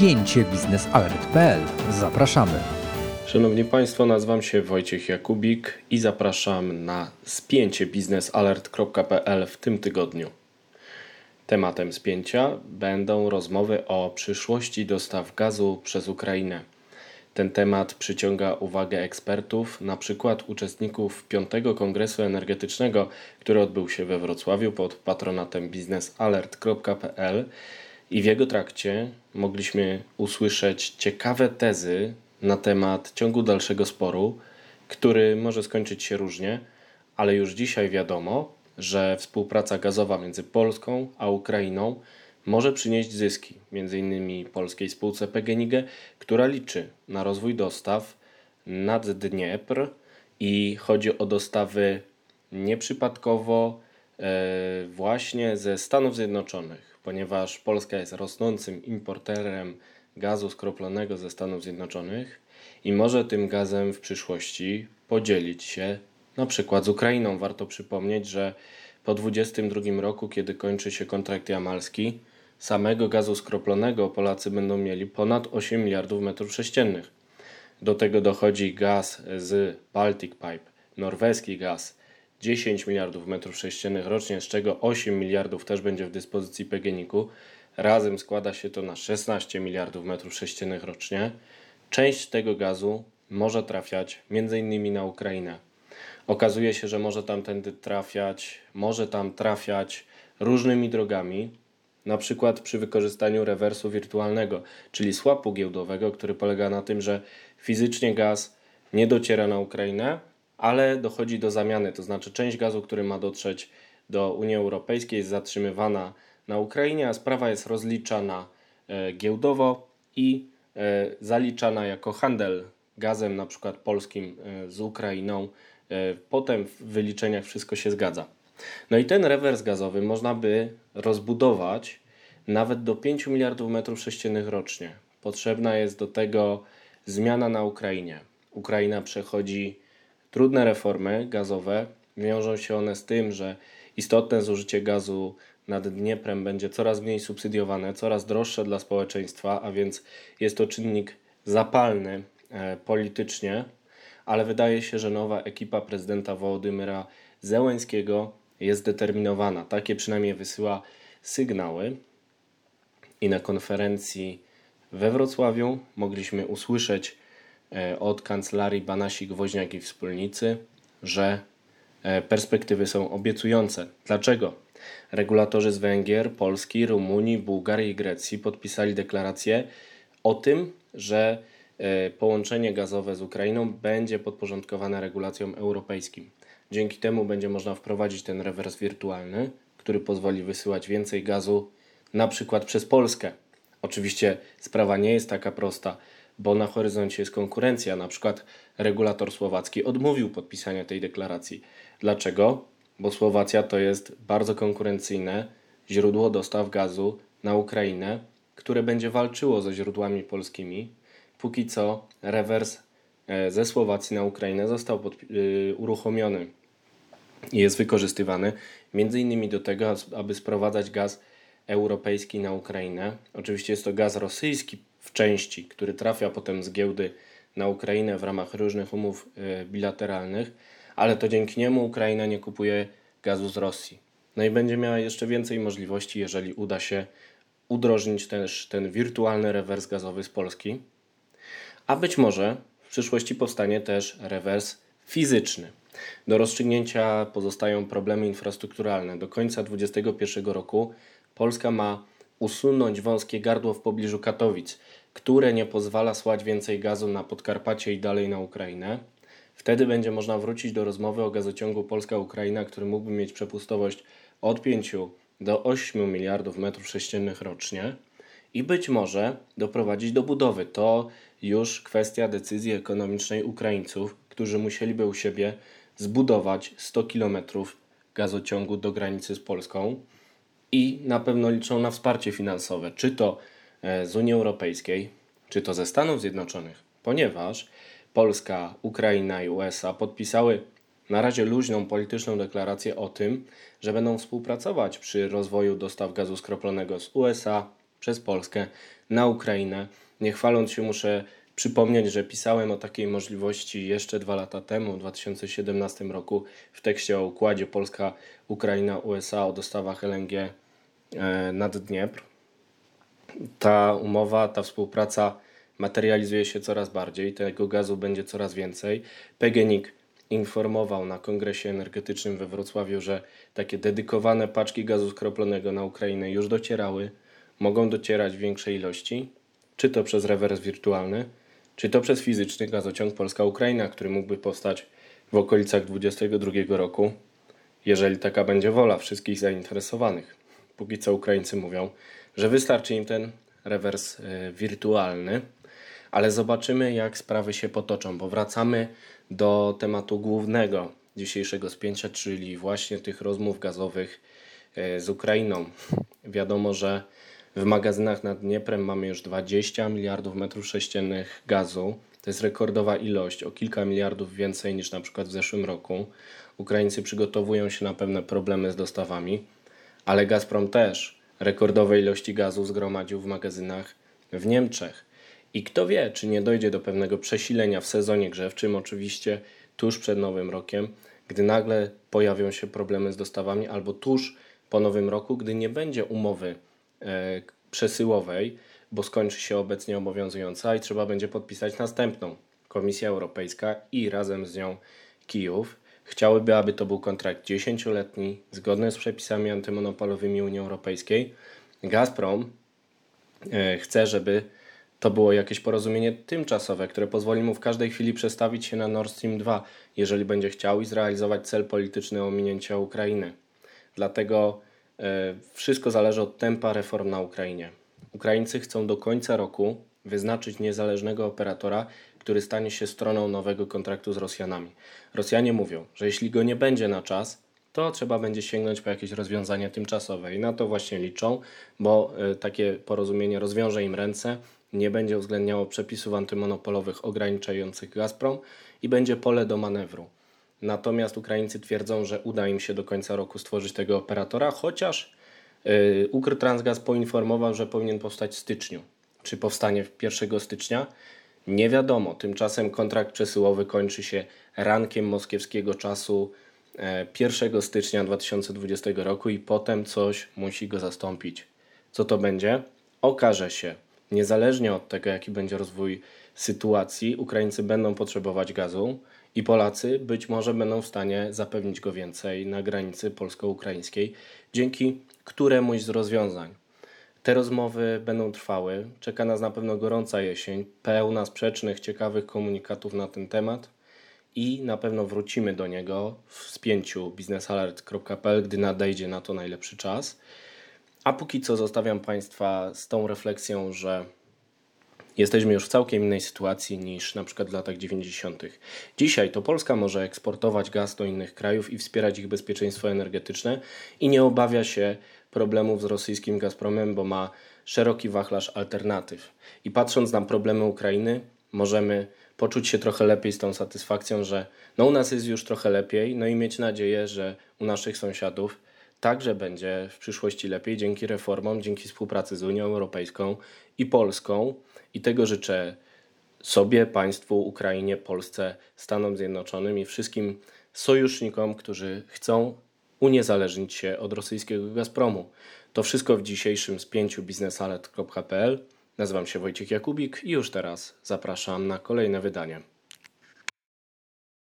spięcie biznesalert.pl. Zapraszamy. Szanowni Państwo, nazywam się Wojciech Jakubik i zapraszam na spięcie biznesalert.pl w tym tygodniu. Tematem spięcia będą rozmowy o przyszłości dostaw gazu przez Ukrainę. Ten temat przyciąga uwagę ekspertów, na przykład uczestników piątego Kongresu Energetycznego, który odbył się we Wrocławiu pod patronatem biznesalert.pl i w jego trakcie mogliśmy usłyszeć ciekawe tezy na temat ciągu dalszego sporu, który może skończyć się różnie, ale już dzisiaj wiadomo, że współpraca gazowa między Polską a Ukrainą może przynieść zyski, m.in. polskiej spółce PGNiG, która liczy na rozwój dostaw nad Dniepr i chodzi o dostawy nieprzypadkowo e, właśnie ze Stanów Zjednoczonych, ponieważ Polska jest rosnącym importerem gazu skroplonego ze Stanów Zjednoczonych i może tym gazem w przyszłości podzielić się na przykład z Ukrainą. Warto przypomnieć, że po 2022 roku, kiedy kończy się kontrakt jamalski, samego gazu skroplonego Polacy będą mieli ponad 8 miliardów metrów sześciennych. Do tego dochodzi gaz z Baltic Pipe, norweski gaz 10 miliardów metrów sześciennych rocznie, z czego 8 miliardów też będzie w dyspozycji PGNiG-u. Razem składa się to na 16 miliardów metrów sześciennych rocznie. Część tego gazu może trafiać m.in. na Ukrainę. Okazuje się, że może tamtędy trafiać, może tam trafiać różnymi drogami, na przykład przy wykorzystaniu rewersu wirtualnego, czyli swapu giełdowego, który polega na tym, że fizycznie gaz nie dociera na Ukrainę, ale dochodzi do zamiany, to znaczy część gazu, który ma dotrzeć do Unii Europejskiej jest zatrzymywana na Ukrainie, a sprawa jest rozliczana e, giełdowo i e, zaliczana jako handel gazem, na przykład polskim e, z Ukrainą. Potem w wyliczeniach wszystko się zgadza. No i ten rewers gazowy można by rozbudować nawet do 5 miliardów metrów sześciennych rocznie. Potrzebna jest do tego zmiana na Ukrainie. Ukraina przechodzi trudne reformy gazowe. Wiążą się one z tym, że istotne zużycie gazu nad Dnieprem będzie coraz mniej subsydiowane, coraz droższe dla społeczeństwa, a więc jest to czynnik zapalny e, politycznie, ale wydaje się, że nowa ekipa prezydenta Wołodymyra Zełęńskiego jest zdeterminowana. Takie przynajmniej wysyła sygnały. I na konferencji we Wrocławiu mogliśmy usłyszeć od kancelarii Banasik, Woźniak i Wspólnicy, że e, perspektywy są obiecujące. Dlaczego? Regulatorzy z Węgier, Polski, Rumunii, Bułgarii i Grecji podpisali deklarację o tym, że e, połączenie gazowe z Ukrainą będzie podporządkowane regulacjom europejskim. Dzięki temu będzie można wprowadzić ten rewers wirtualny, który pozwoli wysyłać więcej gazu na przykład przez Polskę. Oczywiście sprawa nie jest taka prosta, bo na horyzoncie jest konkurencja. Na przykład regulator słowacki odmówił podpisania tej deklaracji. Dlaczego? Bo Słowacja to jest bardzo konkurencyjne źródło dostaw gazu na Ukrainę, które będzie walczyło ze źródłami polskimi. Póki co rewers e, ze Słowacji na Ukrainę został y, uruchomiony i jest wykorzystywany między innymi do tego, aby sprowadzać gaz europejski na Ukrainę. Oczywiście jest to gaz rosyjski w części, który trafia potem z giełdy na Ukrainę w ramach różnych umów e, bilateralnych, ale to dzięki niemu Ukraina nie kupuje gazu z Rosji. No i będzie miała jeszcze więcej możliwości, jeżeli uda się udrożnić też ten wirtualny rewers gazowy z Polski. A być może w przyszłości powstanie też rewers fizyczny. Do rozstrzygnięcia pozostają problemy infrastrukturalne. Do końca 2021 roku Polska ma usunąć wąskie gardło w pobliżu Katowic, które nie pozwala słać więcej gazu na Podkarpacie i dalej na Ukrainę. Wtedy będzie można wrócić do rozmowy o gazociągu Polska-Ukraina, który mógłby mieć przepustowość od 5 do 8 miliardów metrów sześciennych rocznie i być może doprowadzić do budowy. To już kwestia decyzji ekonomicznej Ukraińców, którzy musieliby u siebie zbudować 100 km gazociągu do granicy z Polską i na pewno liczą na wsparcie finansowe, czy to e, z Unii Europejskiej, czy to ze Stanów Zjednoczonych, ponieważ Polska, Ukraina i USA podpisały na razie luźną polityczną deklarację o tym, że będą współpracować przy rozwoju dostaw gazu skroplonego z USA, przez Polskę na Ukrainę. Nie chwaląc się, muszę przypomnieć, że pisałem o takiej możliwości jeszcze dwa lata temu, w 2017 roku, w tekście o układzie Polska, Ukraina, USA o dostawach LNG e, nad Dniepr. Ta umowa, ta współpraca materializuje się coraz bardziej, tego gazu będzie coraz więcej. PGNiG informował na kongresie energetycznym we Wrocławiu, że takie dedykowane paczki gazu skroplonego na Ukrainę już docierały, mogą docierać w większej ilości, czy to przez rewers wirtualny, czy to przez fizyczny gazociąg Polska-Ukraina, który mógłby powstać w okolicach 2022 roku, jeżeli taka będzie wola wszystkich zainteresowanych. Póki co Ukraińcy mówią, że wystarczy im ten rewers e, wirtualny, ale zobaczymy, jak sprawy się potoczą, bo wracamy do tematu głównego dzisiejszego spięcia, czyli właśnie tych rozmów gazowych e, z Ukrainą. Wiadomo, że w magazynach nad Dnieprem mamy już 20 miliardów metrów sześciennych gazu. To jest rekordowa ilość, o kilka miliardów więcej niż na przykład w zeszłym roku. Ukraińcy przygotowują się na pewne problemy z dostawami, ale Gazprom też rekordowe ilości gazu zgromadził w magazynach w Niemczech. I kto wie, czy nie dojdzie do pewnego przesilenia w sezonie grzewczym, oczywiście tuż przed Nowym Rokiem, gdy nagle pojawią się problemy z dostawami, albo tuż po Nowym Roku, gdy nie będzie umowy przesyłowej, bo skończy się obecnie obowiązująca i trzeba będzie podpisać następną. Komisja Europejska i razem z nią Kijów chciałyby, aby to był kontrakt 10-letni, zgodny z przepisami antymonopolowymi Unii Europejskiej. Gazprom e, chce, żeby to było jakieś porozumienie tymczasowe, które pozwoli mu w każdej chwili przestawić się na Nord Stream 2, jeżeli będzie chciał i zrealizować cel polityczny ominięcia Ukrainy. Dlatego e, wszystko zależy od tempa reform na Ukrainie. Ukraińcy chcą do końca roku wyznaczyć niezależnego operatora, który stanie się stroną nowego kontraktu z Rosjanami. Rosjanie mówią, że jeśli go nie będzie na czas, to trzeba będzie sięgnąć po jakieś rozwiązania tymczasowe i na to właśnie liczą, bo e, takie porozumienie rozwiąże im ręce nie będzie uwzględniało przepisów antymonopolowych ograniczających Gazprom i będzie pole do manewru. Natomiast Ukraińcy twierdzą, że uda im się do końca roku stworzyć tego operatora, chociaż yy, Ukrtransgaz poinformował, że powinien powstać w styczniu. Czy powstanie 1 stycznia? Nie wiadomo. Tymczasem kontrakt przesyłowy kończy się rankiem moskiewskiego czasu 1 e, stycznia 2020 roku i potem coś musi go zastąpić. Co to będzie? Okaże się niezależnie od tego, jaki będzie rozwój sytuacji, Ukraińcy będą potrzebować gazu i Polacy być może będą w stanie zapewnić go więcej na granicy polsko-ukraińskiej dzięki któremuś z rozwiązań. Te rozmowy będą trwały. Czeka nas na pewno gorąca jesień, pełna sprzecznych, ciekawych komunikatów na ten temat i na pewno wrócimy do niego w spięciu biznesalert.pl, gdy nadejdzie na to najlepszy czas. A póki co zostawiam Państwa z tą refleksją, że jesteśmy już w całkiem innej sytuacji niż na przykład w latach 90. Dzisiaj to Polska może eksportować gaz do innych krajów i wspierać ich bezpieczeństwo energetyczne i nie obawia się problemów z rosyjskim Gazpromem, bo ma szeroki wachlarz alternatyw. I patrząc na problemy Ukrainy, możemy poczuć się trochę lepiej z tą satysfakcją, że no u nas jest już trochę lepiej, no i mieć nadzieję, że u naszych sąsiadów także będzie w przyszłości lepiej dzięki reformom, dzięki współpracy z Unią Europejską i Polską. I tego życzę sobie, państwu, Ukrainie, Polsce, Stanom Zjednoczonym i wszystkim sojusznikom, którzy chcą uniezależnić się od rosyjskiego Gazpromu. To wszystko w dzisiejszym spięciu biznesalet.pl. Nazywam się Wojciech Jakubik i już teraz zapraszam na kolejne wydanie.